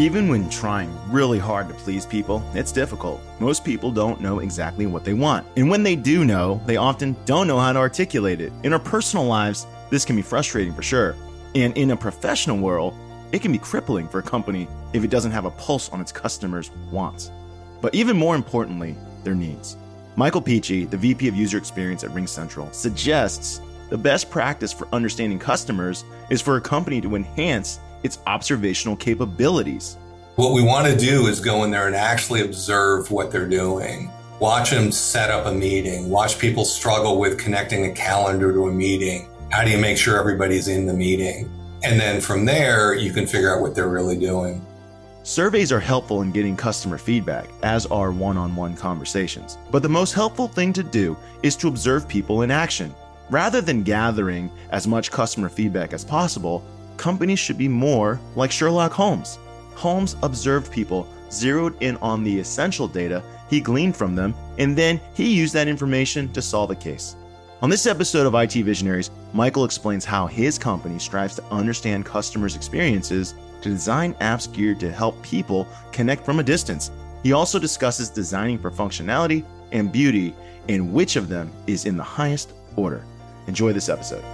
Even when trying really hard to please people, it's difficult. Most people don't know exactly what they want. And when they do know, they often don't know how to articulate it. In our personal lives, this can be frustrating for sure. And in a professional world, it can be crippling for a company if it doesn't have a pulse on its customers' wants. But even more importantly, their needs. Michael Peachey, the VP of User Experience at RingCentral, suggests the best practice for understanding customers is for a company to enhance its observational capabilities. What we want to do is go in there and actually observe what they're doing. Watch them set up a meeting. Watch people struggle with connecting a calendar to a meeting. How do you make sure everybody's in the meeting? And then from there, you can figure out what they're really doing. Surveys are helpful in getting customer feedback, as are one on one conversations. But the most helpful thing to do is to observe people in action. Rather than gathering as much customer feedback as possible, companies should be more like Sherlock Holmes. Holmes observed people, zeroed in on the essential data he gleaned from them, and then he used that information to solve a case. On this episode of IT Visionaries, Michael explains how his company strives to understand customers' experiences to design apps geared to help people connect from a distance. He also discusses designing for functionality and beauty and which of them is in the highest order. Enjoy this episode.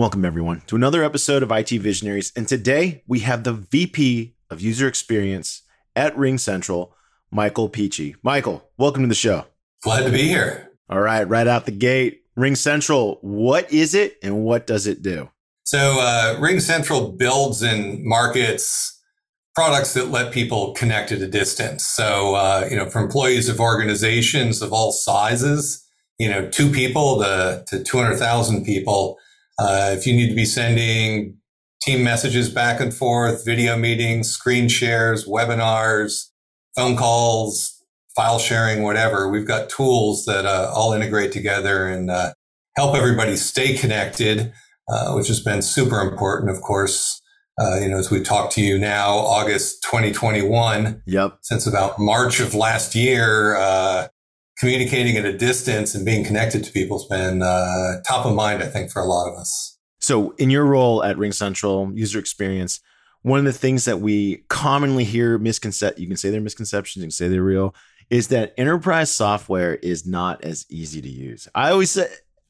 Welcome, everyone, to another episode of IT Visionaries. And today we have the VP of User Experience at RingCentral, Michael Peachey. Michael, welcome to the show. Glad to be here. All right, right out the gate, RingCentral, what is it and what does it do? So, uh, RingCentral builds and markets products that let people connect at a distance. So, uh, you know, for employees of organizations of all sizes, you know, two people to, to 200,000 people, uh, if you need to be sending team messages back and forth, video meetings, screen shares, webinars, phone calls, file sharing, whatever, we've got tools that uh, all integrate together and uh, help everybody stay connected, uh, which has been super important, of course. Uh, you know, as we talk to you now, August 2021. Yep. Since about March of last year, uh, communicating at a distance and being connected to people has been uh, top of mind, I think, for a lot of us. So, in your role at RingCentral, user experience, one of the things that we commonly hear misconcept you can say they're misconceptions, you can say they're real, is that enterprise software is not as easy to use. I always say,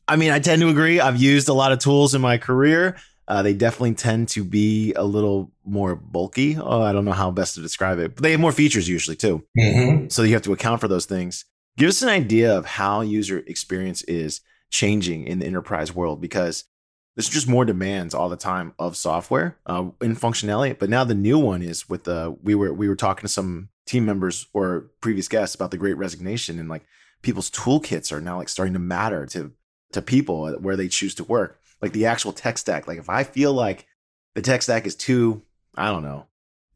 I mean, I tend to agree. I've used a lot of tools in my career. Uh, they definitely tend to be a little more bulky. Oh, I don't know how best to describe it, but they have more features usually too. Mm-hmm. So you have to account for those things. Give us an idea of how user experience is changing in the enterprise world because there's just more demands all the time of software uh, in functionality. But now the new one is with the we were we were talking to some team members or previous guests about the Great Resignation and like people's toolkits are now like starting to matter to to people where they choose to work. Like the actual tech stack. Like if I feel like the tech stack is too I don't know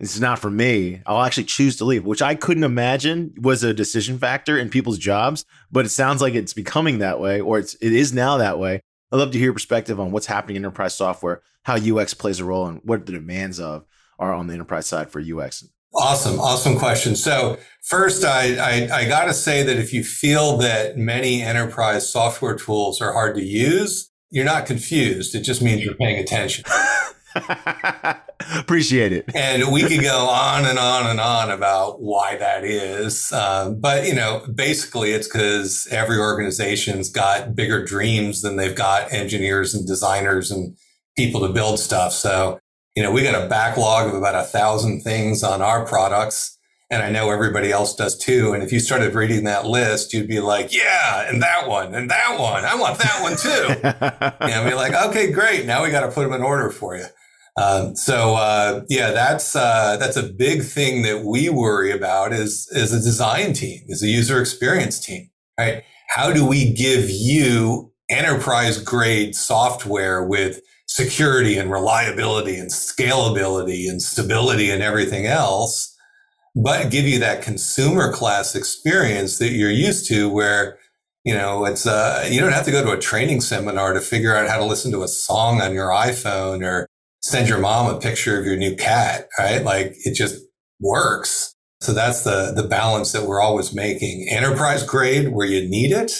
this is not for me. I'll actually choose to leave, which I couldn't imagine was a decision factor in people's jobs, but it sounds like it's becoming that way, or it's it is now that way. I'd love to hear your perspective on what's happening in enterprise software, how UX plays a role, and what the demands of are on the enterprise side for UX. Awesome, awesome question. So first, I, I, I got to say that if you feel that many enterprise software tools are hard to use, you're not confused. It just means you're paying attention. Appreciate it. and we could go on and on and on about why that is. Um, but, you know, basically it's because every organization's got bigger dreams than they've got engineers and designers and people to build stuff. So, you know, we got a backlog of about a thousand things on our products. And I know everybody else does too. And if you started reading that list, you'd be like, yeah, and that one, and that one. I want that one too. and be like, okay, great. Now we got to put them in order for you. Um, so uh, yeah, that's uh, that's a big thing that we worry about is is a design team, is a user experience team, right? How do we give you enterprise grade software with security and reliability and scalability and stability and everything else, but give you that consumer class experience that you're used to where you know it's uh you don't have to go to a training seminar to figure out how to listen to a song on your iphone or send your mom a picture of your new cat, right? Like it just works. So that's the, the balance that we're always making. Enterprise grade where you need it,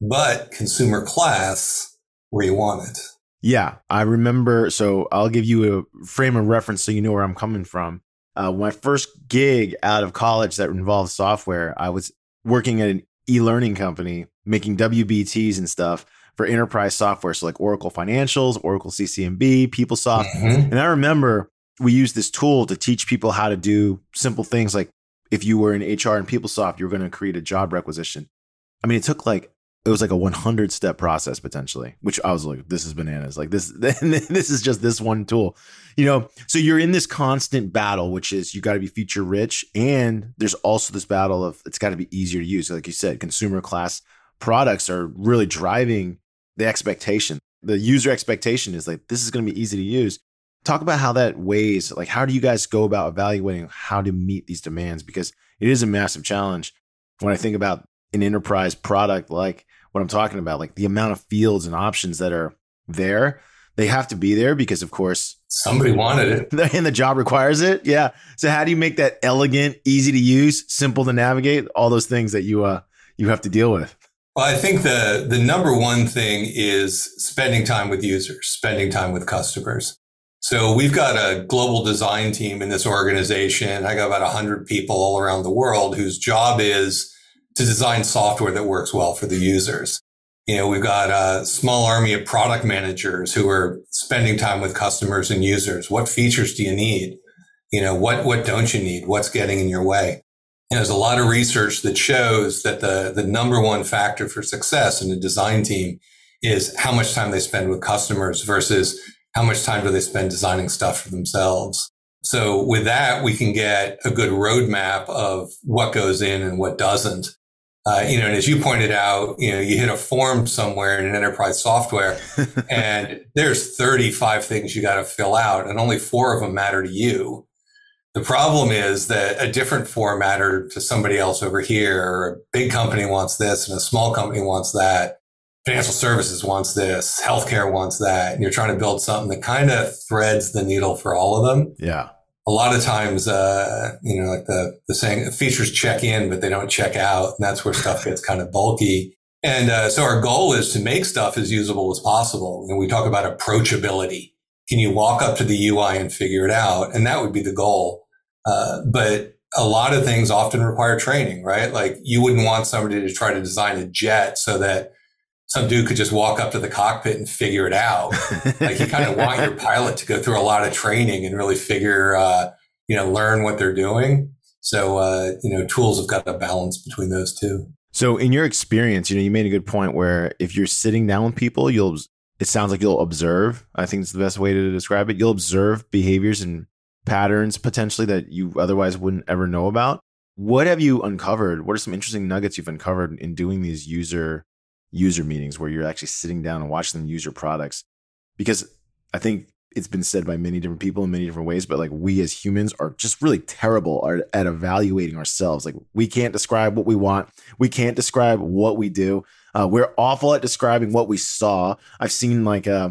but consumer class where you want it. Yeah, I remember. So I'll give you a frame of reference so you know where I'm coming from. Uh, my first gig out of college that involved software, I was working at an e-learning company making WBTs and stuff for enterprise software. So like Oracle Financials, Oracle CCMB, PeopleSoft. Mm-hmm. And I remember we used this tool to teach people how to do simple things like if you were in HR and PeopleSoft, you were going to create a job requisition. I mean, it took like it was like a 100 step process potentially, which I was like, this is bananas. Like this, this is just this one tool, you know? So you're in this constant battle, which is you got to be feature rich. And there's also this battle of it's got to be easier to use. Like you said, consumer class products are really driving the expectation. The user expectation is like, this is going to be easy to use. Talk about how that weighs. Like, how do you guys go about evaluating how to meet these demands? Because it is a massive challenge. When I think about an enterprise product like what I'm talking about, like the amount of fields and options that are there, they have to be there because, of course, somebody wanted it and the job requires it. Yeah. So, how do you make that elegant, easy to use, simple to navigate? All those things that you uh you have to deal with. Well, I think the the number one thing is spending time with users, spending time with customers. So we've got a global design team in this organization. I got about 100 people all around the world whose job is to design software that works well for the users. You know, we've got a small army of product managers who are spending time with customers and users. What features do you need? You know, what, what don't you need? What's getting in your way? And there's a lot of research that shows that the, the number one factor for success in a design team is how much time they spend with customers versus how much time do they spend designing stuff for themselves. So with that, we can get a good roadmap of what goes in and what doesn't. Uh, you know, and as you pointed out, you know, you hit a form somewhere in an enterprise software and there's 35 things you got to fill out and only four of them matter to you. The problem is that a different form mattered to somebody else over here, or a big company wants this and a small company wants that. Financial services wants this, healthcare wants that. And you're trying to build something that kind of threads the needle for all of them. Yeah. A lot of times, uh, you know, like the, the saying features check in, but they don't check out. And that's where stuff gets kind of bulky. And uh, so our goal is to make stuff as usable as possible. And we talk about approachability. Can you walk up to the UI and figure it out? And that would be the goal. Uh, but a lot of things often require training, right? Like you wouldn't want somebody to try to design a jet so that some dude could just walk up to the cockpit and figure it out. like you kind of want your pilot to go through a lot of training and really figure, uh, you know, learn what they're doing. So, uh, you know, tools have got a balance between those two. So, in your experience, you know, you made a good point where if you're sitting down with people, you'll, it sounds like you'll observe. I think it's the best way to describe it. You'll observe behaviors and patterns potentially that you otherwise wouldn't ever know about. What have you uncovered? What are some interesting nuggets you've uncovered in doing these user user meetings where you're actually sitting down and watching them use your products? Because I think it's been said by many different people in many different ways, but like we as humans are just really terrible at, at evaluating ourselves. Like we can't describe what we want. We can't describe what we do. Uh, we're awful at describing what we saw. I've seen like uh,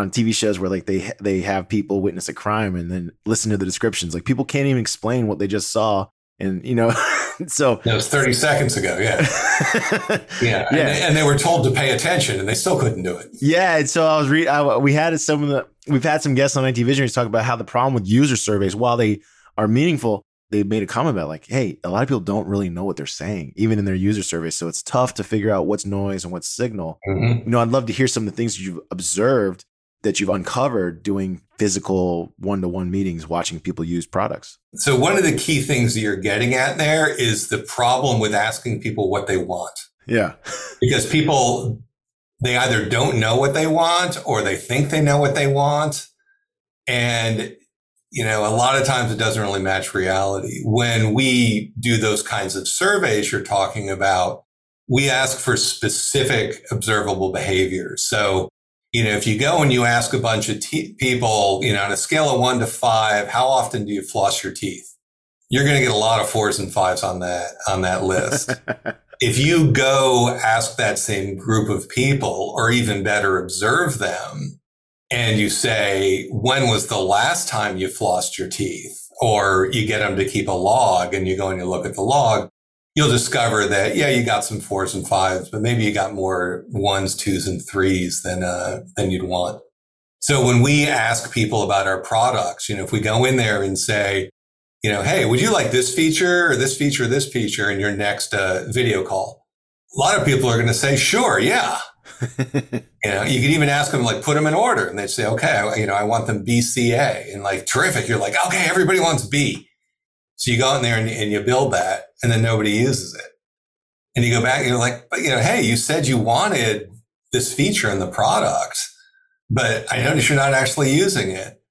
on TV shows where like they they have people witness a crime and then listen to the descriptions. Like people can't even explain what they just saw, and you know, so that was thirty seconds ago. Yeah, yeah, yeah. And they, and, they, were told to pay attention, and they still couldn't do it. Yeah, and so I was reading. We had some of the we've had some guests on IT Visionaries talk about how the problem with user surveys, while they are meaningful, they made a comment about like, hey, a lot of people don't really know what they're saying, even in their user surveys. So it's tough to figure out what's noise and what's signal. Mm-hmm. You know, I'd love to hear some of the things you've observed that you've uncovered doing physical one-to-one meetings watching people use products? So one of the key things that you're getting at there is the problem with asking people what they want. Yeah. Because people they either don't know what they want or they think they know what they want. And you know a lot of times it doesn't really match reality. When we do those kinds of surveys you're talking about we ask for specific observable behaviors. So you know, if you go and you ask a bunch of te- people, you know, on a scale of one to five, how often do you floss your teeth? You're going to get a lot of fours and fives on that, on that list. if you go ask that same group of people or even better, observe them and you say, when was the last time you flossed your teeth? or you get them to keep a log and you go and you look at the log, you'll discover that, yeah, you got some fours and fives, but maybe you got more ones, twos, and threes than, uh, than you'd want. So when we ask people about our products, you know, if we go in there and say, you know, hey, would you like this feature or this feature or this feature in your next uh, video call? A lot of people are going to say, sure, yeah. you know, you could even ask them like put them in order, and they'd say, okay, you know, I want them BCA, and like terrific. You're like, okay, everybody wants B, so you go in there and, and you build that, and then nobody uses it, and you go back, and you're like, but you know, hey, you said you wanted this feature in the product, but I notice you're not actually using it,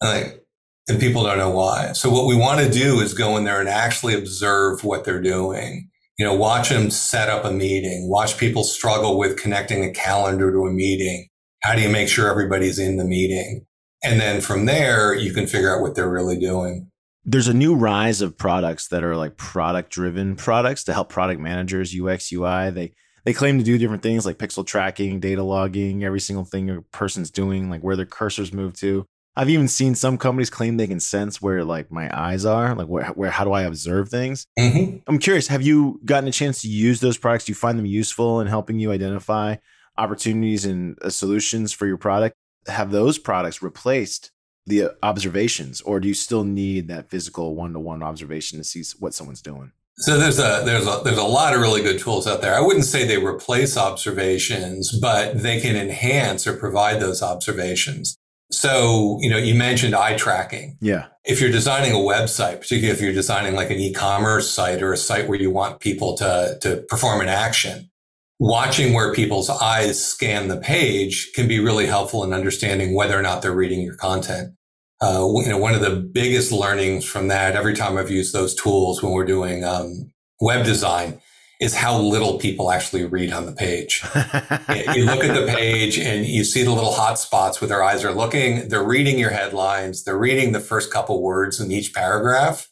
and like. And people don't know why. So what we want to do is go in there and actually observe what they're doing you know, watch them set up a meeting, watch people struggle with connecting a calendar to a meeting. How do you make sure everybody's in the meeting? And then from there, you can figure out what they're really doing. There's a new rise of products that are like product driven products to help product managers, UX, UI. They they claim to do different things like pixel tracking, data logging, every single thing a person's doing, like where their cursors move to. I've even seen some companies claim they can sense where like my eyes are, like where, where how do I observe things? Mm-hmm. I'm curious, have you gotten a chance to use those products? Do you find them useful in helping you identify opportunities and uh, solutions for your product? Have those products replaced the observations, or do you still need that physical one to one observation to see what someone's doing? So there's a there's a there's a lot of really good tools out there. I wouldn't say they replace observations, but they can enhance or provide those observations. So, you know, you mentioned eye tracking. Yeah. If you're designing a website, particularly if you're designing like an e-commerce site or a site where you want people to, to perform an action, watching where people's eyes scan the page can be really helpful in understanding whether or not they're reading your content. Uh, you know, one of the biggest learnings from that, every time I've used those tools when we're doing um, web design, is how little people actually read on the page. you look at the page and you see the little hot spots where their eyes are looking. They're reading your headlines. They're reading the first couple words in each paragraph.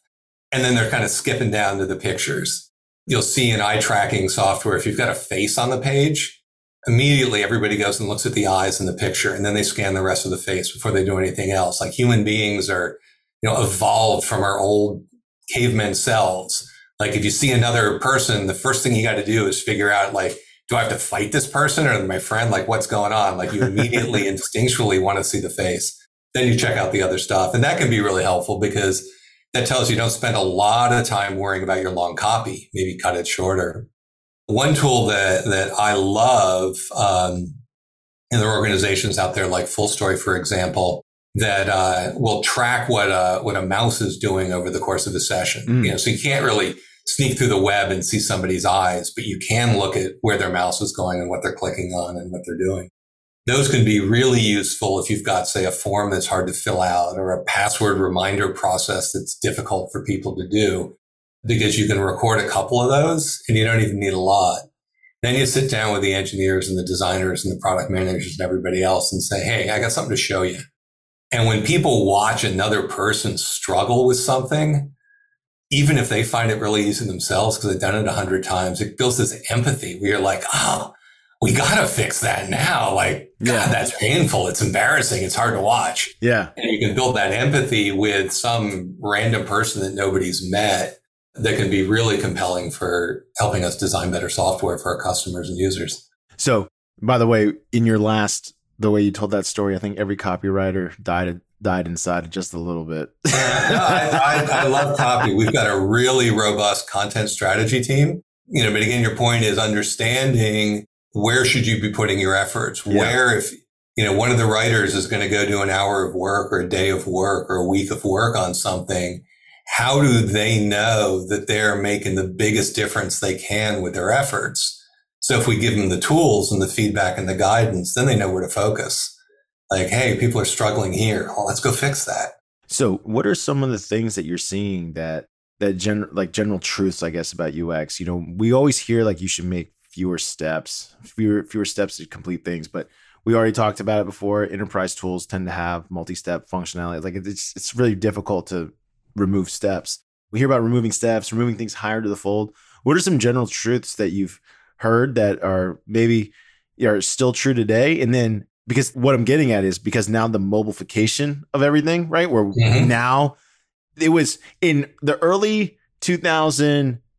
And then they're kind of skipping down to the pictures. You'll see in eye tracking software, if you've got a face on the page, immediately everybody goes and looks at the eyes in the picture and then they scan the rest of the face before they do anything else. Like human beings are, you know, evolved from our old caveman selves like if you see another person, the first thing you got to do is figure out like, do I have to fight this person or my friend? Like what's going on? Like you immediately instinctually want to see the face. Then you check out the other stuff. And that can be really helpful because that tells you don't spend a lot of time worrying about your long copy. Maybe cut it shorter. One tool that, that I love, um, and there are organizations out there like Fullstory, for example, that uh, will track what a, what a mouse is doing over the course of a session. Mm. You know, so you can't really sneak through the web and see somebody's eyes, but you can look at where their mouse is going and what they're clicking on and what they're doing. Those can be really useful if you've got, say, a form that's hard to fill out or a password reminder process that's difficult for people to do because you can record a couple of those and you don't even need a lot. Then you sit down with the engineers and the designers and the product managers and everybody else and say, Hey, I got something to show you. And when people watch another person struggle with something, even if they find it really easy themselves because they've done it a hundred times, it builds this empathy where you're like, oh, we gotta fix that now. Like, yeah. God, that's painful. It's embarrassing. It's hard to watch. Yeah. And you can build that empathy with some random person that nobody's met that can be really compelling for helping us design better software for our customers and users. So, by the way, in your last, the way you told that story, I think every copywriter died died inside just a little bit. yeah, no, I, I, I, love copy. We've got a really robust content strategy team. You know, but again, your point is understanding where should you be putting your efforts? Yeah. Where, if you know, one of the writers is going to go do an hour of work or a day of work or a week of work on something. How do they know that they're making the biggest difference they can with their efforts? So if we give them the tools and the feedback and the guidance, then they know where to focus like, hey, people are struggling here. Well, let's go fix that. So, what are some of the things that you're seeing that that general like general truths, I guess, about UX? You know, we always hear like you should make fewer steps, fewer fewer steps to complete things, but we already talked about it before. Enterprise tools tend to have multi-step functionality. Like it's it's really difficult to remove steps. We hear about removing steps, removing things higher to the fold. What are some general truths that you've heard that are maybe are still true today? And then because what I'm getting at is because now the mobileification of everything, right? Where mm-hmm. now it was in the early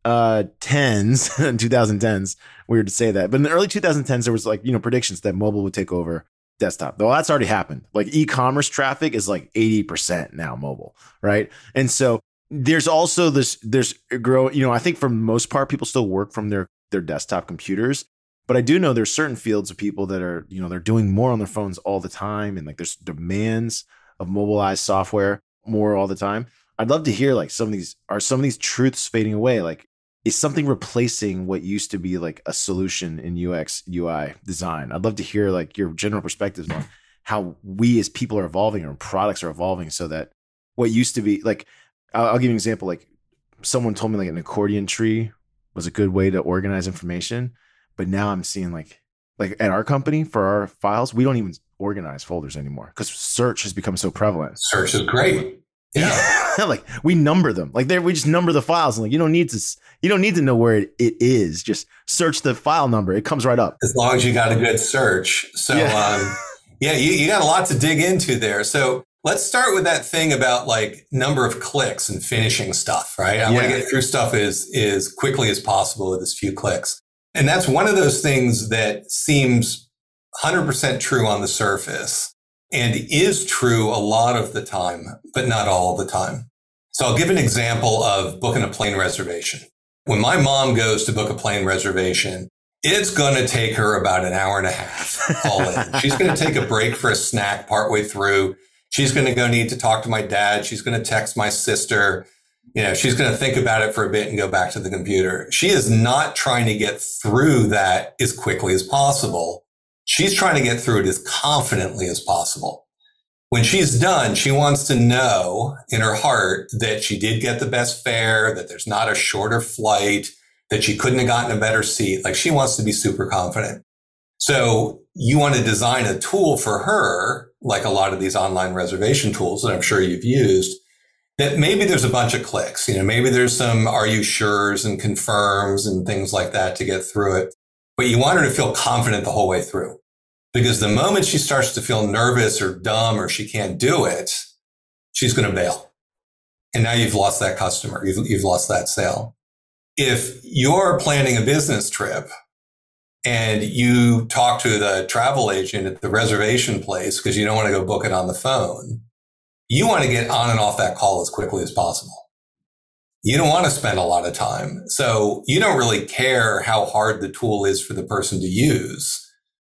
2010s and 2010s. Weird to say that, but in the early 2010s, there was like you know predictions that mobile would take over desktop. Well, that's already happened. Like e-commerce traffic is like 80% now mobile, right? And so there's also this there's grow, you know, I think for most part people still work from their their desktop computers, but I do know there's certain fields of people that are, you know, they're doing more on their phones all the time and like there's demands of mobilized software more all the time. I'd love to hear like some of these are some of these truths fading away like is something replacing what used to be like a solution in UX UI design? I'd love to hear like your general perspectives on how we as people are evolving or products are evolving so that what used to be like I'll, I'll give you an example like someone told me like an accordion tree was a good way to organize information but now I'm seeing like like at our company for our files we don't even organize folders anymore because search has become so prevalent. Search is great. Yeah. like we number them. Like there we just number the files and like you don't need to you don't need to know where it, it is. Just search the file number. It comes right up. As long as you got a good search. So yeah, um, yeah you, you got a lot to dig into there. So let's start with that thing about like number of clicks and finishing stuff, right? I yeah. want to get through stuff as as quickly as possible with as few clicks. And that's one of those things that seems 100% true on the surface and is true a lot of the time, but not all the time. So I'll give an example of booking a plane reservation. When my mom goes to book a plane reservation, it's going to take her about an hour and a half all in. She's going to take a break for a snack partway through. She's going to go need to talk to my dad. She's going to text my sister. You know, she's going to think about it for a bit and go back to the computer. She is not trying to get through that as quickly as possible. She's trying to get through it as confidently as possible. When she's done, she wants to know in her heart that she did get the best fare, that there's not a shorter flight, that she couldn't have gotten a better seat. Like she wants to be super confident. So you want to design a tool for her, like a lot of these online reservation tools that I'm sure you've used, that maybe there's a bunch of clicks. You know, maybe there's some are you sure's and confirms and things like that to get through it but you want her to feel confident the whole way through. Because the moment she starts to feel nervous or dumb or she can't do it, she's going to bail. And now you've lost that customer. You've, you've lost that sale. If you're planning a business trip and you talk to the travel agent at the reservation place because you don't want to go book it on the phone, you want to get on and off that call as quickly as possible you don't want to spend a lot of time. So you don't really care how hard the tool is for the person to use.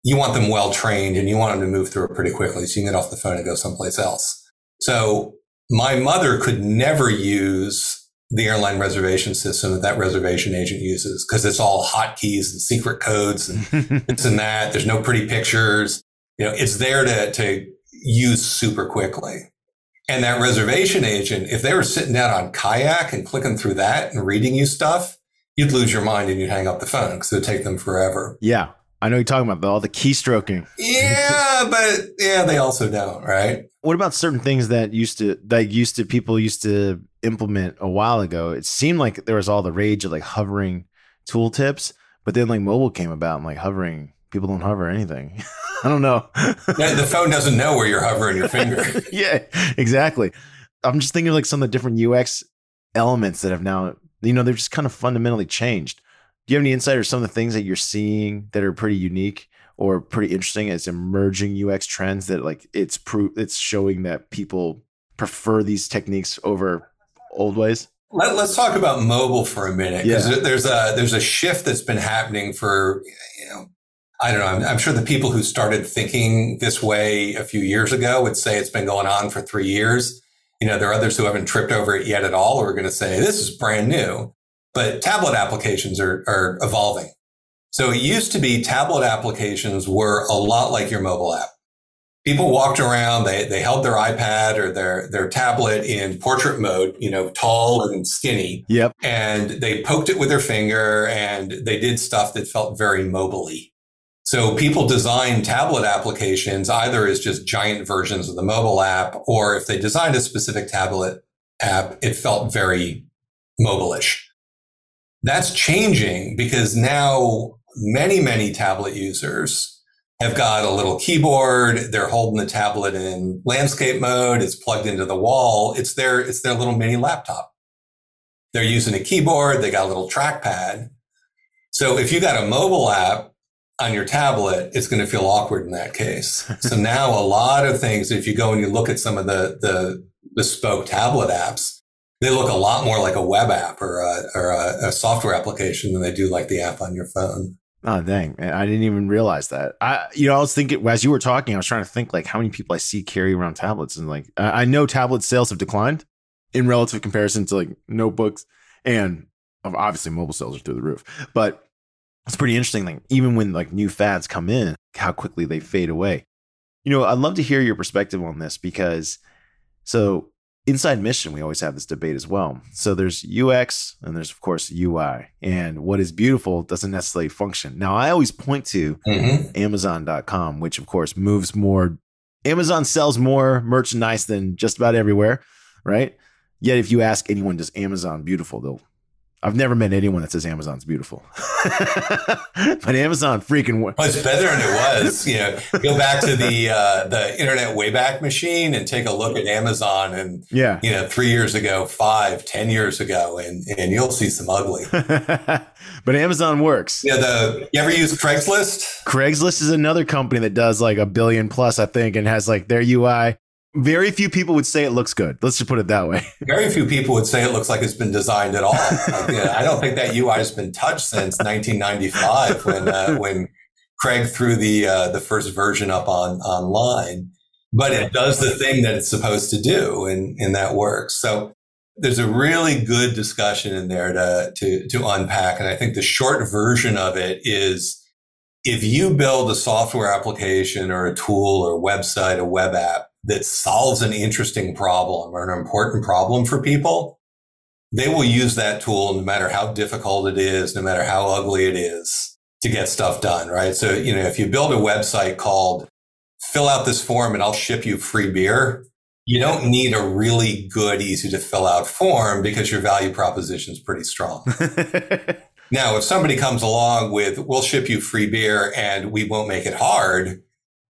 You want them well trained and you want them to move through it pretty quickly so you can get off the phone and go someplace else. So my mother could never use the airline reservation system that that reservation agent uses because it's all hotkeys and secret codes and this and that. There's no pretty pictures. You know, it's there to, to use super quickly. And that reservation agent, if they were sitting down on kayak and clicking through that and reading you stuff, you'd lose your mind and you'd hang up the phone because it would take them forever. Yeah. I know you're talking about all the keystroking. Yeah, but yeah, they also don't, right? What about certain things that used to that used to people used to implement a while ago? It seemed like there was all the rage of like hovering tooltips, but then like mobile came about and like hovering people don't hover anything. I don't know. the phone doesn't know where you're hovering your finger. yeah, exactly. I'm just thinking of like some of the different UX elements that have now, you know, they're just kind of fundamentally changed. Do you have any insight or some of the things that you're seeing that are pretty unique or pretty interesting as emerging UX trends that like it's proof it's showing that people prefer these techniques over old ways? Let, us talk about mobile for a minute because yeah. there's a there's a shift that's been happening for you know I don't know. I'm, I'm, sure the people who started thinking this way a few years ago would say it's been going on for three years. You know, there are others who haven't tripped over it yet at all who are going to say this is brand new. But tablet applications are, are evolving. So it used to be tablet applications were a lot like your mobile app. People walked around, they, they held their iPad or their, their tablet in portrait mode, you know, tall and skinny. Yep. And they poked it with their finger and they did stuff that felt very mobily. So people design tablet applications either as just giant versions of the mobile app, or if they designed a specific tablet app, it felt very mobile-ish. That's changing because now many, many tablet users have got a little keyboard. They're holding the tablet in landscape mode. It's plugged into the wall. It's their, it's their little mini laptop. They're using a keyboard. They got a little trackpad. So if you got a mobile app on your tablet, it's going to feel awkward in that case. so now a lot of things, if you go and you look at some of the, the bespoke tablet apps, they look a lot more like a web app or a, or a, a software application than they do like the app on your phone. Oh dang! I didn't even realize that. I, you know, I was thinking as you were talking, I was trying to think like how many people I see carry around tablets, and like I know tablet sales have declined in relative comparison to like notebooks, and obviously mobile sales are through the roof. But it's pretty interesting. Like even when like new fads come in, how quickly they fade away. You know, I'd love to hear your perspective on this because so inside mission, we always have this debate as well. So there's UX and there's, of course, UI. And what is beautiful doesn't necessarily function. Now, I always point to mm-hmm. Amazon.com, which, of course, moves more. Amazon sells more merchandise than just about everywhere, right? Yet, if you ask anyone, does Amazon beautiful? They'll I've never met anyone that says Amazon's beautiful, but Amazon freaking. Well, it's better than it was. You know, go back to the uh, the Internet Wayback Machine and take a look at Amazon, and yeah, you know, three years ago, five, ten years ago, and and you'll see some ugly. but Amazon works. Yeah, the you ever use Craigslist? Craigslist is another company that does like a billion plus, I think, and has like their UI very few people would say it looks good. Let's just put it that way. Very few people would say it looks like it's been designed at all. Like, you know, I don't think that UI has been touched since 1995 when uh, when Craig threw the uh, the first version up on online. But it does the thing that it's supposed to do, and and that works. So there's a really good discussion in there to to to unpack, and I think the short version of it is. If you build a software application or a tool or website, a web app that solves an interesting problem or an important problem for people, they will use that tool no matter how difficult it is, no matter how ugly it is to get stuff done, right? So, you know, if you build a website called fill out this form and I'll ship you free beer, you don't need a really good, easy to fill out form because your value proposition is pretty strong. now, if somebody comes along with, we'll ship you free beer and we won't make it hard,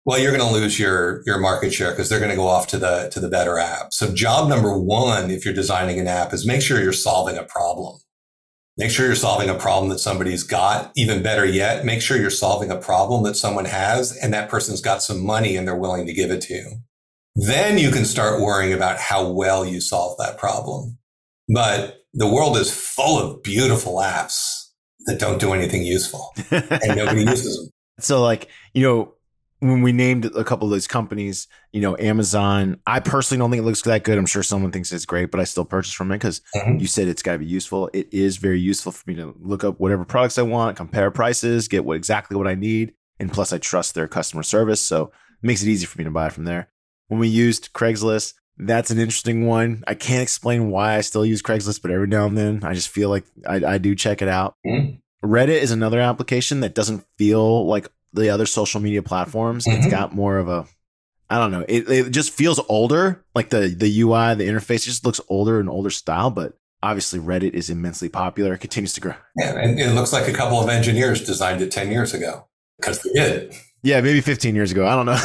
well, you're going to lose your, your market share because they're going to go off to the, to the better app. So job number one, if you're designing an app is make sure you're solving a problem. Make sure you're solving a problem that somebody's got. Even better yet, make sure you're solving a problem that someone has and that person's got some money and they're willing to give it to you. Then you can start worrying about how well you solve that problem. But the world is full of beautiful apps that don't do anything useful and nobody uses them. So like, you know, when we named a couple of those companies, you know, Amazon, I personally don't think it looks that good. I'm sure someone thinks it's great, but I still purchase from it because mm-hmm. you said it's got to be useful. It is very useful for me to look up whatever products I want, compare prices, get what exactly what I need, and plus I trust their customer service, so it makes it easy for me to buy from there. When we used Craigslist, that's an interesting one. I can't explain why I still use Craigslist, but every now and then I just feel like I, I do check it out. Mm-hmm. Reddit is another application that doesn't feel like the other social media platforms. Mm-hmm. It's got more of a I don't know. It, it just feels older. Like the the UI, the interface just looks older and older style, but obviously Reddit is immensely popular. It continues to grow. Yeah, and it looks like a couple of engineers designed it 10 years ago because they did. Yeah, maybe 15 years ago. I don't know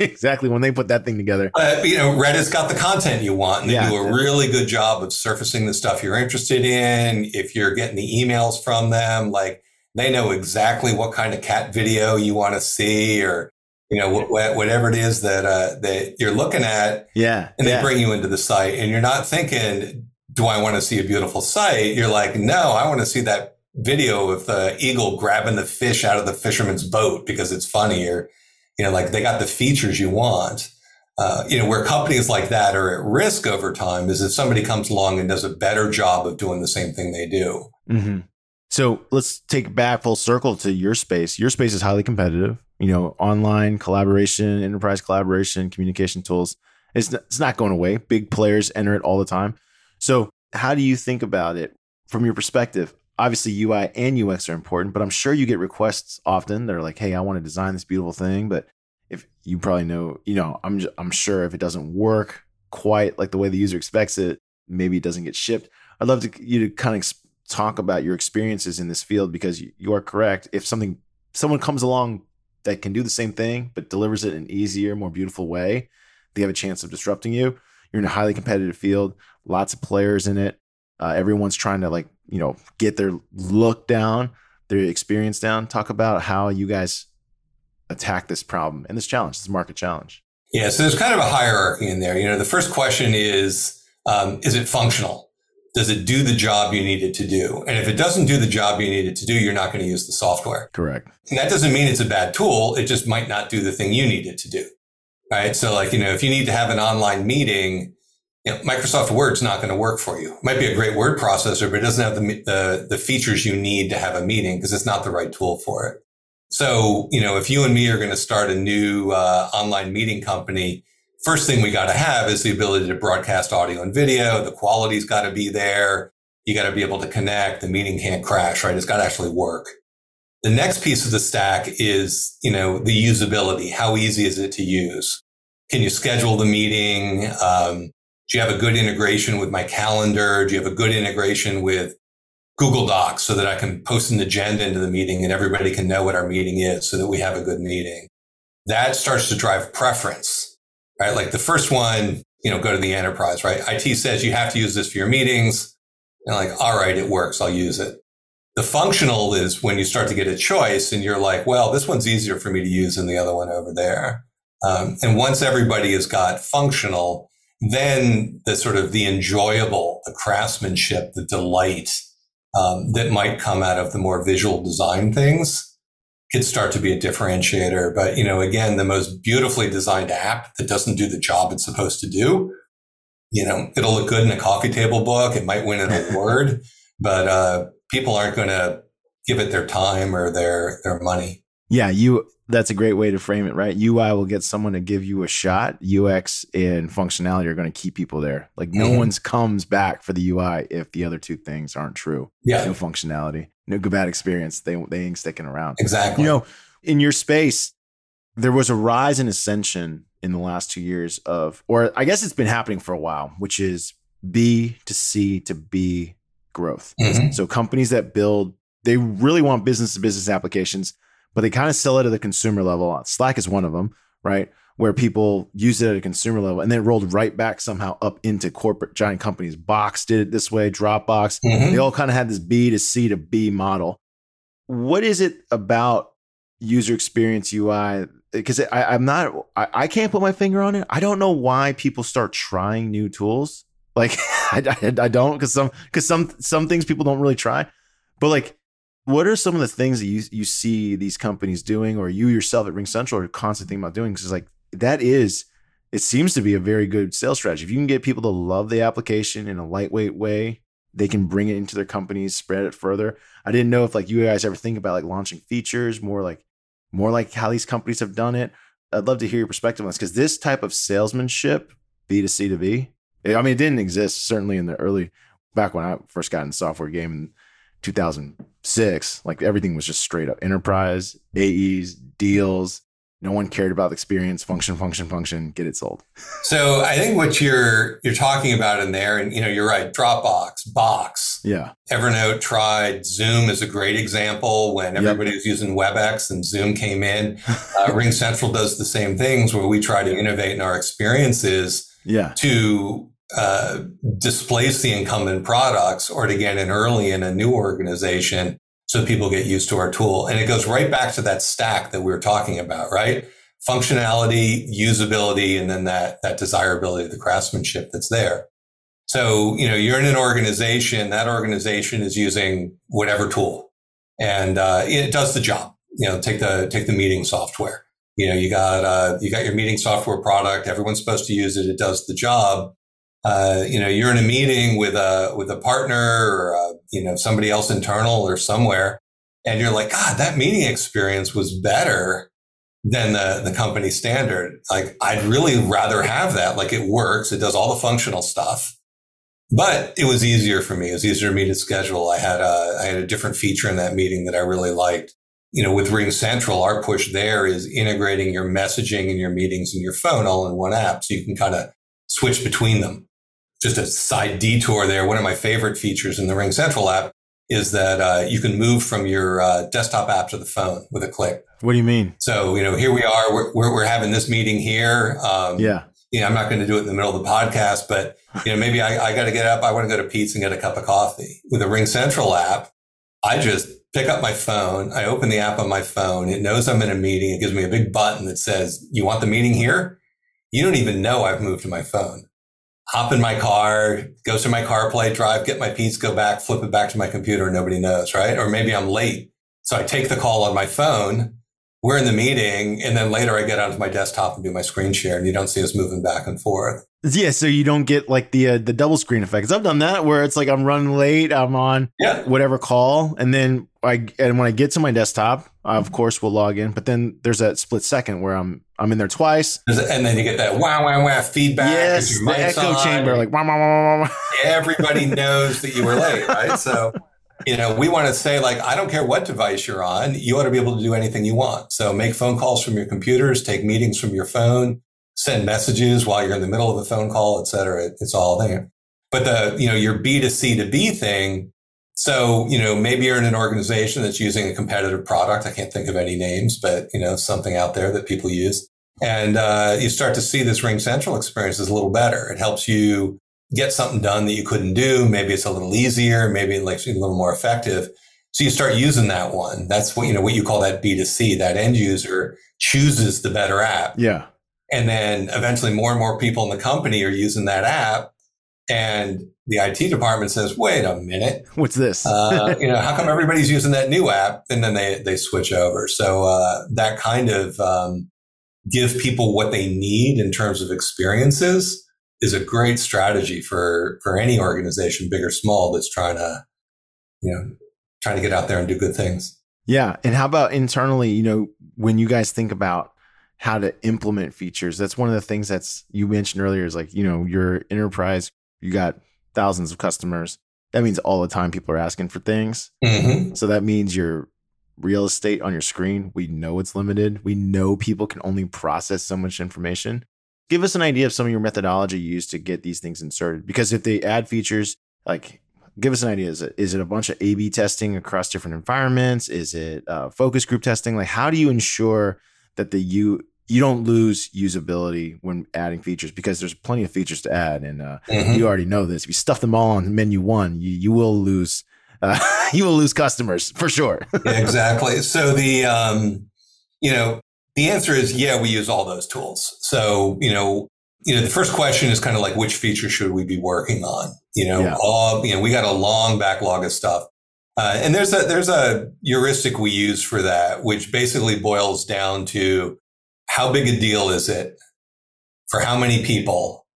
exactly when they put that thing together. Uh, you know, Reddit's got the content you want, and they yeah, do a yeah. really good job of surfacing the stuff you're interested in. If you're getting the emails from them, like they know exactly what kind of cat video you want to see or, you know, wh- whatever it is that, uh, that you're looking at. Yeah. And they yeah. bring you into the site and you're not thinking, do I want to see a beautiful site? You're like, no, I want to see that video of the eagle grabbing the fish out of the fisherman's boat because it's funny or, you know, like they got the features you want. Uh, you know, where companies like that are at risk over time is if somebody comes along and does a better job of doing the same thing they do. Mm-hmm. So let's take back full circle to your space. Your space is highly competitive. You know, online collaboration, enterprise collaboration, communication tools. It's not, it's not going away. Big players enter it all the time. So how do you think about it from your perspective? Obviously, UI and UX are important, but I'm sure you get requests often. that are like, "Hey, I want to design this beautiful thing," but if you probably know, you know, I'm I'm sure if it doesn't work quite like the way the user expects it, maybe it doesn't get shipped. I'd love to you to kind of talk about your experiences in this field because you are correct. If something someone comes along that can do the same thing but delivers it in an easier, more beautiful way, they have a chance of disrupting you. You're in a highly competitive field, lots of players in it. Uh, everyone's trying to like you know get their look down, their experience down. Talk about how you guys attack this problem and this challenge, this market challenge. Yeah, so there's kind of a hierarchy in there. You know, the first question is, um, is it functional? Does it do the job you need it to do? And if it doesn't do the job you need it to do, you're not going to use the software. Correct. And that doesn't mean it's a bad tool. It just might not do the thing you need it to do. Right. So like, you know, if you need to have an online meeting, you know, Microsoft Word's not going to work for you. It might be a great word processor, but it doesn't have the, the, the features you need to have a meeting because it's not the right tool for it. So, you know, if you and me are going to start a new uh, online meeting company, first thing we got to have is the ability to broadcast audio and video. The quality's got to be there. You got to be able to connect. The meeting can't crash, right? It's got to actually work. The next piece of the stack is, you know, the usability. How easy is it to use? Can you schedule the meeting? Um, do you have a good integration with my calendar? Do you have a good integration with Google Docs so that I can post an agenda into the meeting and everybody can know what our meeting is so that we have a good meeting. That starts to drive preference, right? Like the first one, you know, go to the enterprise, right? IT says you have to use this for your meetings. And like, all right, it works. I'll use it. The functional is when you start to get a choice and you're like, well, this one's easier for me to use than the other one over there. Um, and once everybody has got functional, then the sort of the enjoyable, the craftsmanship, the delight, um, that might come out of the more visual design things could start to be a differentiator. But, you know, again, the most beautifully designed app that doesn't do the job it's supposed to do, you know, it'll look good in a coffee table book. It might win an award, but, uh, people aren't going to give it their time or their, their money. Yeah. You, that's a great way to frame it, right? UI will get someone to give you a shot. UX and functionality are going to keep people there. Like no mm-hmm. one's comes back for the UI if the other two things aren't true. Yeah. No functionality, no good bad experience. They they ain't sticking around. Exactly. You know, in your space, there was a rise in ascension in the last two years of, or I guess it's been happening for a while, which is B to C to B growth. Mm-hmm. So companies that build, they really want business to business applications but they kind of sell it at the consumer level. Slack is one of them, right? Where people use it at a consumer level and then rolled right back somehow up into corporate giant companies. Box did it this way, Dropbox. Mm-hmm. They all kind of had this B to C to B model. What is it about user experience UI? Because I'm not, I, I, can't put my finger on it. I don't know why people start trying new tools. Like I, I, I don't, because some, because some, some things people don't really try. But like what are some of the things that you you see these companies doing, or you yourself at RingCentral are constantly thinking about doing? Because like that is, it seems to be a very good sales strategy. If you can get people to love the application in a lightweight way, they can bring it into their companies, spread it further. I didn't know if like you guys ever think about like launching features more like more like how these companies have done it. I'd love to hear your perspective on this because this type of salesmanship, B to C to B, I mean, it didn't exist certainly in the early back when I first got in software game in 2006, like everything was just straight up enterprise, AEs, deals. No one cared about the experience, function, function, function, get it sold. So I think what you're you're talking about in there, and you know, you're right, Dropbox, Box. Yeah. Evernote tried. Zoom is a great example when everybody yep. was using WebEx and Zoom came in. Uh, RingCentral does the same things where we try to innovate in our experiences yeah. to uh, displace the incumbent products or to get in early in a new organization so people get used to our tool. And it goes right back to that stack that we were talking about, right? Functionality, usability, and then that, that desirability, of the craftsmanship that's there. So, you know, you're in an organization, that organization is using whatever tool and uh, it does the job. You know, take the, take the meeting software. You know, you got, uh, you got your meeting software product. Everyone's supposed to use it. It does the job uh, you know, you're in a meeting with a with a partner or a, you know somebody else internal or somewhere, and you're like, God, that meeting experience was better than the the company standard. Like, I'd really rather have that. Like, it works, it does all the functional stuff, but it was easier for me. It was easier for me to schedule. I had a I had a different feature in that meeting that I really liked. You know, with RingCentral, our push there is integrating your messaging and your meetings and your phone all in one app, so you can kind of switch between them just a side detour there. One of my favorite features in the RingCentral app is that uh, you can move from your uh, desktop app to the phone with a click. What do you mean? So, you know, here we are, we're, we're, we're having this meeting here. Um, yeah. You know, I'm not going to do it in the middle of the podcast, but, you know, maybe I, I got to get up. I want to go to Pete's and get a cup of coffee. With a RingCentral app, I just pick up my phone. I open the app on my phone. It knows I'm in a meeting. It gives me a big button that says, you want the meeting here? You don't even know I've moved to my phone. Hop in my car, go through my CarPlay, drive, get my piece, go back, flip it back to my computer, nobody knows, right? Or maybe I'm late. So I take the call on my phone. We're in the meeting. And then later I get onto my desktop and do my screen share and you don't see us moving back and forth. Yeah, so you don't get like the uh, the double screen effect. Cause I've done that where it's like I'm running late, I'm on yeah. whatever call, and then I and when I get to my desktop, I of course we'll log in. But then there's that split second where I'm I'm in there twice, and then you get that wow wow wow feedback. Yes, the echo on. chamber, like wow wow wow wow. Everybody knows that you were late, right? So you know, we want to say like, I don't care what device you're on, you ought to be able to do anything you want. So make phone calls from your computers, take meetings from your phone, send messages while you're in the middle of a phone call, et cetera. It's all there. But the, you know, your B to C to B thing. So, you know, maybe you're in an organization that's using a competitive product. I can't think of any names, but, you know, something out there that people use. And uh, you start to see this RingCentral experience is a little better. It helps you get something done that you couldn't do. Maybe it's a little easier. Maybe it makes you a little more effective. So you start using that one. That's what, you know, what you call that B2C. That end user chooses the better app. Yeah. And then eventually more and more people in the company are using that app. And the IT department says, wait a minute. What's this? uh, you know, how come everybody's using that new app? And then they, they switch over. So, uh, that kind of, um, give people what they need in terms of experiences is a great strategy for, for any organization, big or small, that's trying to, you know, trying to get out there and do good things. Yeah. And how about internally, you know, when you guys think about how to implement features, that's one of the things that's you mentioned earlier is like, you know, your enterprise, you got thousands of customers. That means all the time people are asking for things. Mm-hmm. So that means your real estate on your screen, we know it's limited. We know people can only process so much information give us an idea of some of your methodology you use to get these things inserted. Because if they add features, like give us an idea. Is it is it a bunch of A B testing across different environments? Is it uh, focus group testing? Like how do you ensure that the you you don't lose usability when adding features because there's plenty of features to add and uh, mm-hmm. you already know this. If you stuff them all on menu one, you you will lose uh, you will lose customers for sure. exactly. So the um, you know the answer is yeah, we use all those tools. So, you know, you know, the first question is kind of like which feature should we be working on? You know, yeah. all you know, we got a long backlog of stuff. Uh, and there's a there's a heuristic we use for that, which basically boils down to how big a deal is it for how many people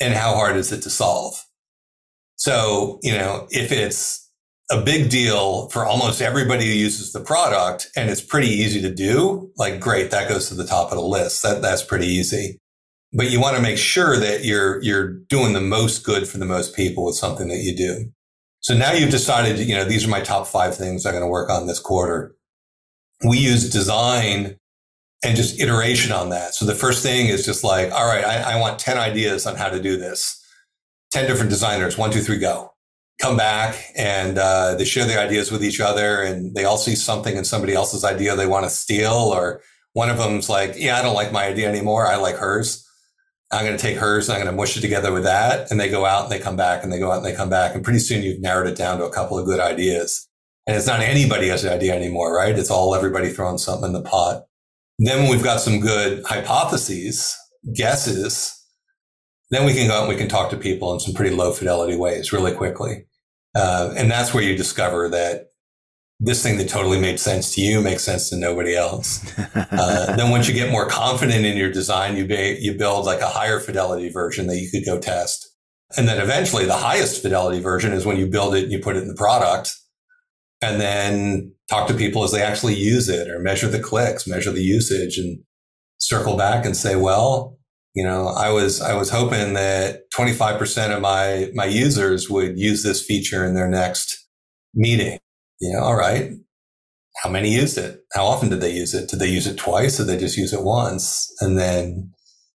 and how hard is it to solve? So, you know, if it's a big deal for almost everybody who uses the product and it's pretty easy to do, like great, that goes to the top of the list. That that's pretty easy. But you want to make sure that you're you're doing the most good for the most people with something that you do. So now you've decided, you know, these are my top five things I'm going to work on this quarter. We use design and just iteration on that. So the first thing is just like, all right, I, I want 10 ideas on how to do this. 10 different designers, one, two, three, go come back and uh, they share their ideas with each other and they all see something in somebody else's idea they want to steal or one of them's like yeah i don't like my idea anymore i like hers. I'm going to take hers and i'm going to mush it together with that. And they go out and they come back and they go out and they come back and pretty soon you've narrowed it down to a couple of good ideas. And it's not anybody has an idea anymore right? It's all everybody throwing something in the pot. Then we've got some good hypotheses guesses. Then we can go out and we can talk to people in some pretty low fidelity ways really quickly uh, and that's where you discover that this thing that totally made sense to you makes sense to nobody else. Uh, then once you get more confident in your design, you, ba- you build like a higher fidelity version that you could go test. And then eventually the highest fidelity version is when you build it and you put it in the product and then talk to people as they actually use it or measure the clicks, measure the usage and circle back and say, well, you know, I was, I was hoping that 25% of my, my users would use this feature in their next meeting. You know, all right. How many used it? How often did they use it? Did they use it twice? Or did they just use it once? And then,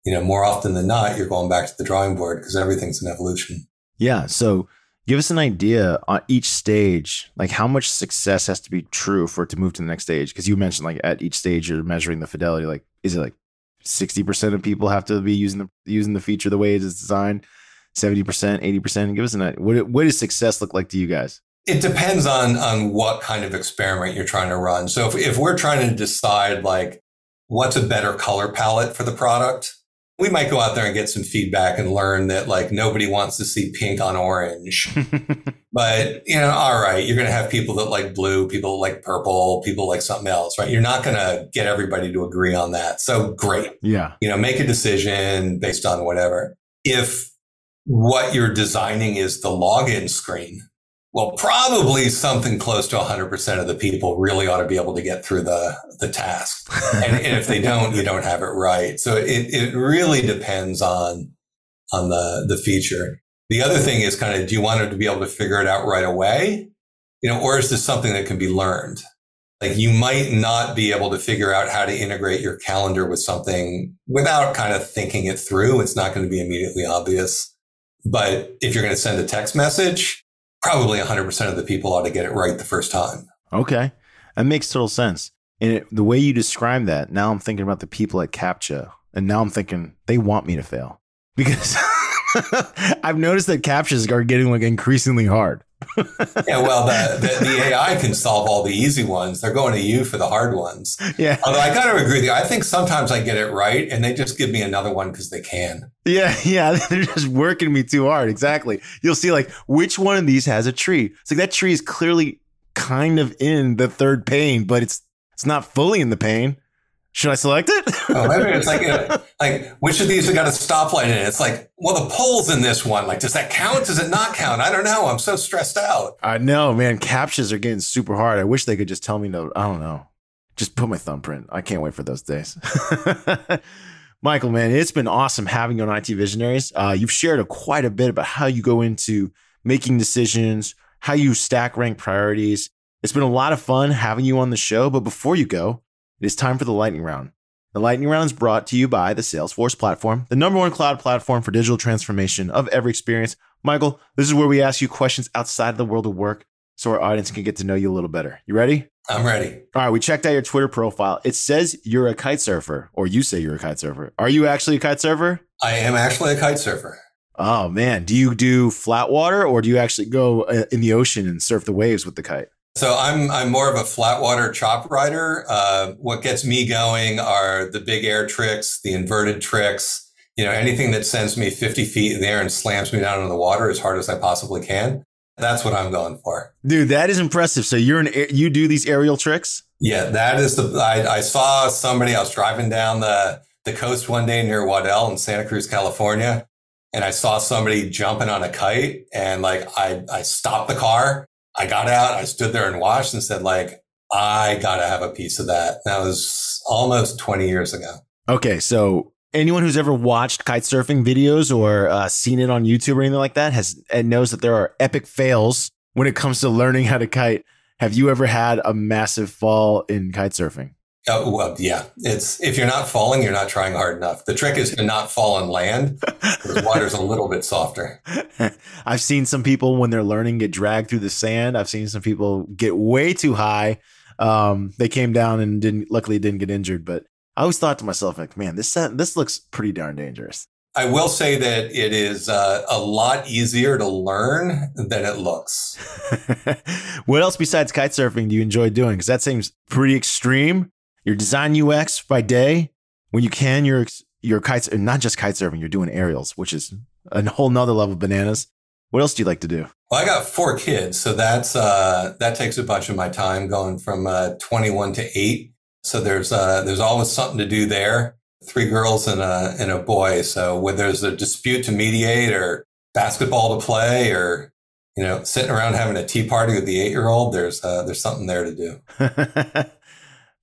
you know, more often than not, you're going back to the drawing board because everything's an evolution. Yeah. So Give us an idea on each stage, like how much success has to be true for it to move to the next stage. Because you mentioned like at each stage you're measuring the fidelity. Like, is it like sixty percent of people have to be using the using the feature the way it is designed? Seventy percent, eighty percent. Give us an idea. What what does success look like to you guys? It depends on on what kind of experiment you're trying to run. So if, if we're trying to decide like what's a better color palette for the product, we might go out there and get some feedback and learn that like nobody wants to see pink on orange. but you know, all right, you're going to have people that like blue, people like purple, people like something else, right? You're not going to get everybody to agree on that. So great. Yeah. You know, make a decision based on whatever. If what you're designing is the login screen, well, probably something close to 100% of the people really ought to be able to get through the, the task. and, and, if they don't, you don't have it right. So it, it really depends on, on the, the feature. The other thing is kind of, do you want them to be able to figure it out right away? You know, or is this something that can be learned? Like you might not be able to figure out how to integrate your calendar with something without kind of thinking it through. It's not going to be immediately obvious. But if you're going to send a text message, probably 100% of the people ought to get it right the first time. Okay. That makes total sense. And it, the way you describe that, now I'm thinking about the people at CAPTCHA. And now I'm thinking they want me to fail because I've noticed that CAPTCHAs are getting like increasingly hard. Yeah, well, the, the, the, AI can solve all the easy ones. They're going to you for the hard ones. Yeah. Although I kind of agree with you. I think sometimes I get it right and they just give me another one because they can. Yeah, yeah. They're just working me too hard. Exactly. You'll see like which one of these has a tree. It's like that tree is clearly kind of in the third pane, but it's it's not fully in the pane. Should I select it? oh, it's like, like which of these have got a stoplight in it? It's like, well, the pole's in this one. Like, does that count? Does it not count? I don't know. I'm so stressed out. I know, man. CAPTCHAs are getting super hard. I wish they could just tell me no. I don't know. Just put my thumbprint. I can't wait for those days. Michael, man, it's been awesome having you on IT Visionaries. Uh, you've shared a, quite a bit about how you go into making decisions, how you stack rank priorities. It's been a lot of fun having you on the show. But before you go, it is time for the lightning round. The lightning round is brought to you by the Salesforce platform, the number one cloud platform for digital transformation of every experience. Michael, this is where we ask you questions outside of the world of work so our audience can get to know you a little better. You ready? I'm ready. All right, we checked out your Twitter profile. It says you're a kite surfer, or you say you're a kite surfer. Are you actually a kite surfer? I am actually a kite surfer. Oh man, do you do flat water or do you actually go uh, in the ocean and surf the waves with the kite? So I'm I'm more of a flat water chop rider. Uh, what gets me going are the big air tricks, the inverted tricks. You know, anything that sends me 50 feet in the air and slams me down in the water as hard as I possibly can. That's what I'm going for, dude. That is impressive. So you're an you do these aerial tricks? Yeah, that is the. I, I saw somebody. I was driving down the the coast one day near Waddell in Santa Cruz, California, and I saw somebody jumping on a kite, and like I I stopped the car I got out, I stood there and watched and said, like, I got to have a piece of that. That was almost 20 years ago. Okay. So anyone who's ever watched kite surfing videos or uh, seen it on YouTube or anything like that has and knows that there are epic fails when it comes to learning how to kite. Have you ever had a massive fall in kite surfing? Oh, well, yeah. It's if you're not falling, you're not trying hard enough. The trick is to not fall on land. the water's a little bit softer. I've seen some people when they're learning get dragged through the sand. I've seen some people get way too high. Um, they came down and didn't. Luckily, didn't get injured. But I always thought to myself, like, man, this this looks pretty darn dangerous. I will say that it is uh, a lot easier to learn than it looks. what else besides kite surfing do you enjoy doing? Because that seems pretty extreme your design UX by day. When you can, you're your kites, and not just kite surfing, you're doing aerials, which is a whole nother level of bananas. What else do you like to do? Well, I got four kids, so that's uh, that takes a bunch of my time, going from uh, 21 to eight. So there's uh, there's always something to do there. Three girls and a and a boy. So when there's a dispute to mediate, or basketball to play, or you know, sitting around having a tea party with the eight year old, there's uh, there's something there to do.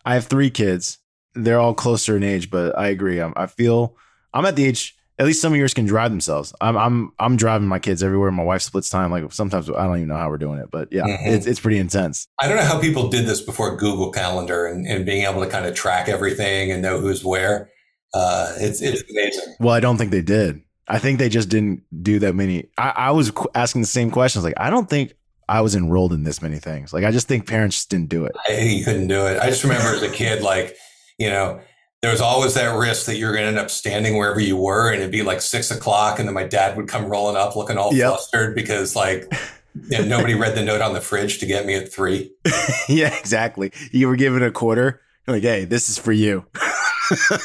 I have three kids. They're all closer in age, but I agree. I'm, I feel I'm at the age. At least some of yours can drive themselves. I'm I'm I'm driving my kids everywhere. My wife splits time. Like sometimes I don't even know how we're doing it, but yeah, mm-hmm. it's it's pretty intense. I don't know how people did this before Google Calendar and, and being able to kind of track everything and know who's where. Uh, it's it's amazing. Well, I don't think they did. I think they just didn't do that many. I, I was asking the same questions. Like, I don't think I was enrolled in this many things. Like, I just think parents just didn't do it. I, you couldn't do it. I just remember as a kid, like, you know, there was always that risk that you're going to end up standing wherever you were and it'd be like six o'clock and then my dad would come rolling up looking all yep. flustered because like you know, nobody read the note on the fridge to get me at three. yeah, exactly. You were given a quarter. You're like, hey, this is for you.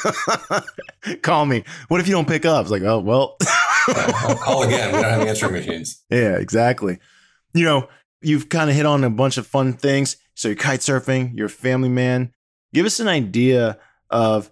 call me. What if you don't pick up? It's like, oh, well. I'll call again. We don't have answering machines. Yeah, exactly. You know, you've kind of hit on a bunch of fun things. So you're kite surfing, you're a family man. Give us an idea of,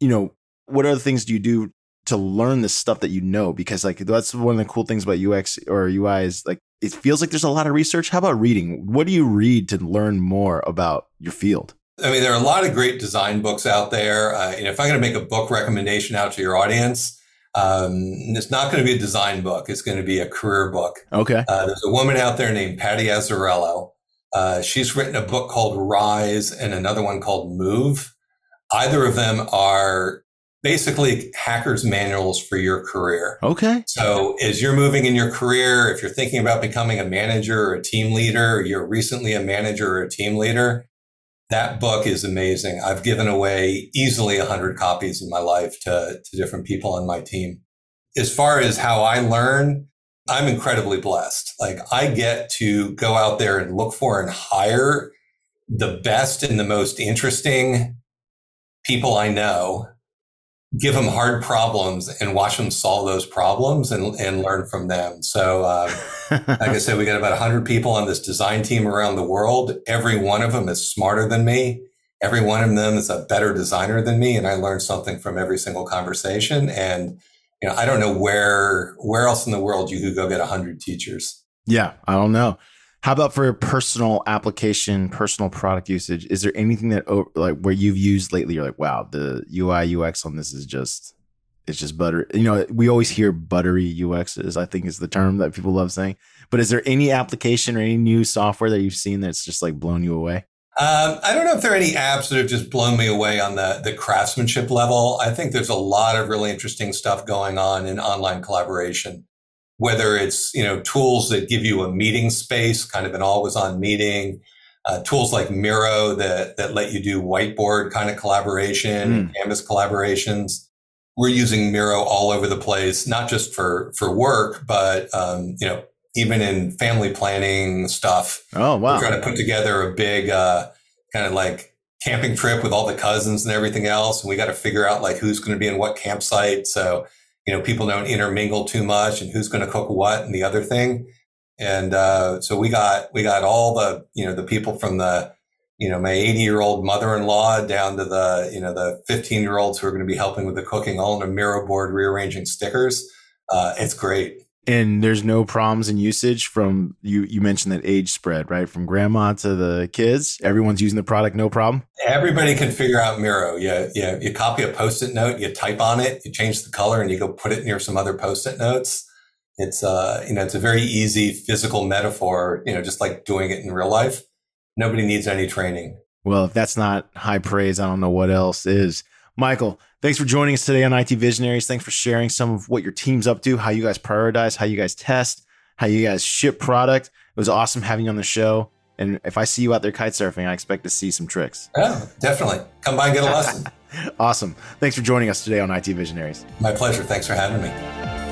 you know, what other things do you do to learn the stuff that you know? Because like that's one of the cool things about UX or UI is like it feels like there's a lot of research. How about reading? What do you read to learn more about your field? I mean, there are a lot of great design books out there. Uh, know, if I'm going to make a book recommendation out to your audience, um, it's not going to be a design book. It's going to be a career book. Okay. Uh, there's a woman out there named Patty Azzarello. Uh, she's written a book called Rise and another one called Move. Either of them are basically hackers manuals for your career. Okay. So as you're moving in your career, if you're thinking about becoming a manager or a team leader, or you're recently a manager or a team leader, that book is amazing. I've given away easily 100 copies in my life to, to different people on my team. As far as how I learn, I'm incredibly blessed. Like I get to go out there and look for and hire the best and the most interesting people I know, give them hard problems and watch them solve those problems and, and learn from them. So, um, like I said, we got about 100 people on this design team around the world. Every one of them is smarter than me. Every one of them is a better designer than me. And I learned something from every single conversation. And, you know, I don't know where, where else in the world you could go get 100 teachers. Yeah, I don't know. How about for personal application, personal product usage? Is there anything that like where you've used lately? You're like, wow, the UI UX on this is just it's just butter. You know, we always hear buttery UXs. I think is the term that people love saying. But is there any application or any new software that you've seen that's just like blown you away? Um, I don't know if there are any apps that have just blown me away on the the craftsmanship level. I think there's a lot of really interesting stuff going on in online collaboration whether it's you know tools that give you a meeting space, kind of an always on meeting, uh, tools like Miro that that let you do whiteboard kind of collaboration mm. Canvas collaborations. We're using Miro all over the place, not just for for work, but um, you know even in family planning stuff. Oh wow! We're trying to put together a big uh, kind of like camping trip with all the cousins and everything else, and we got to figure out like who's going to be in what campsite. So you know, people don't intermingle too much and who's going to cook what and the other thing. And, uh, so we got, we got all the, you know, the people from the, you know, my 80 year old mother-in-law down to the, you know, the 15 year olds who are going to be helping with the cooking all in a Miro board rearranging stickers. Uh, it's great and there's no problems in usage from you you mentioned that age spread right? From grandma to the kids everyone's using the product no problem? Everybody can figure out miro. Yeah yeah you copy a post-it note you type on it you change the color and you go put it near some other post-it notes. It's uh you know it's a very easy physical metaphor you know just like doing it in real life. Nobody needs any training. Well if that's not high praise i don't know what else is michael Thanks for joining us today on IT Visionaries. Thanks for sharing some of what your team's up to, how you guys prioritize, how you guys test, how you guys ship product. It was awesome having you on the show. And if I see you out there kite surfing, I expect to see some tricks. Yeah, definitely. Come by and get a lesson. awesome. Thanks for joining us today on IT Visionaries. My pleasure. Thanks for having me.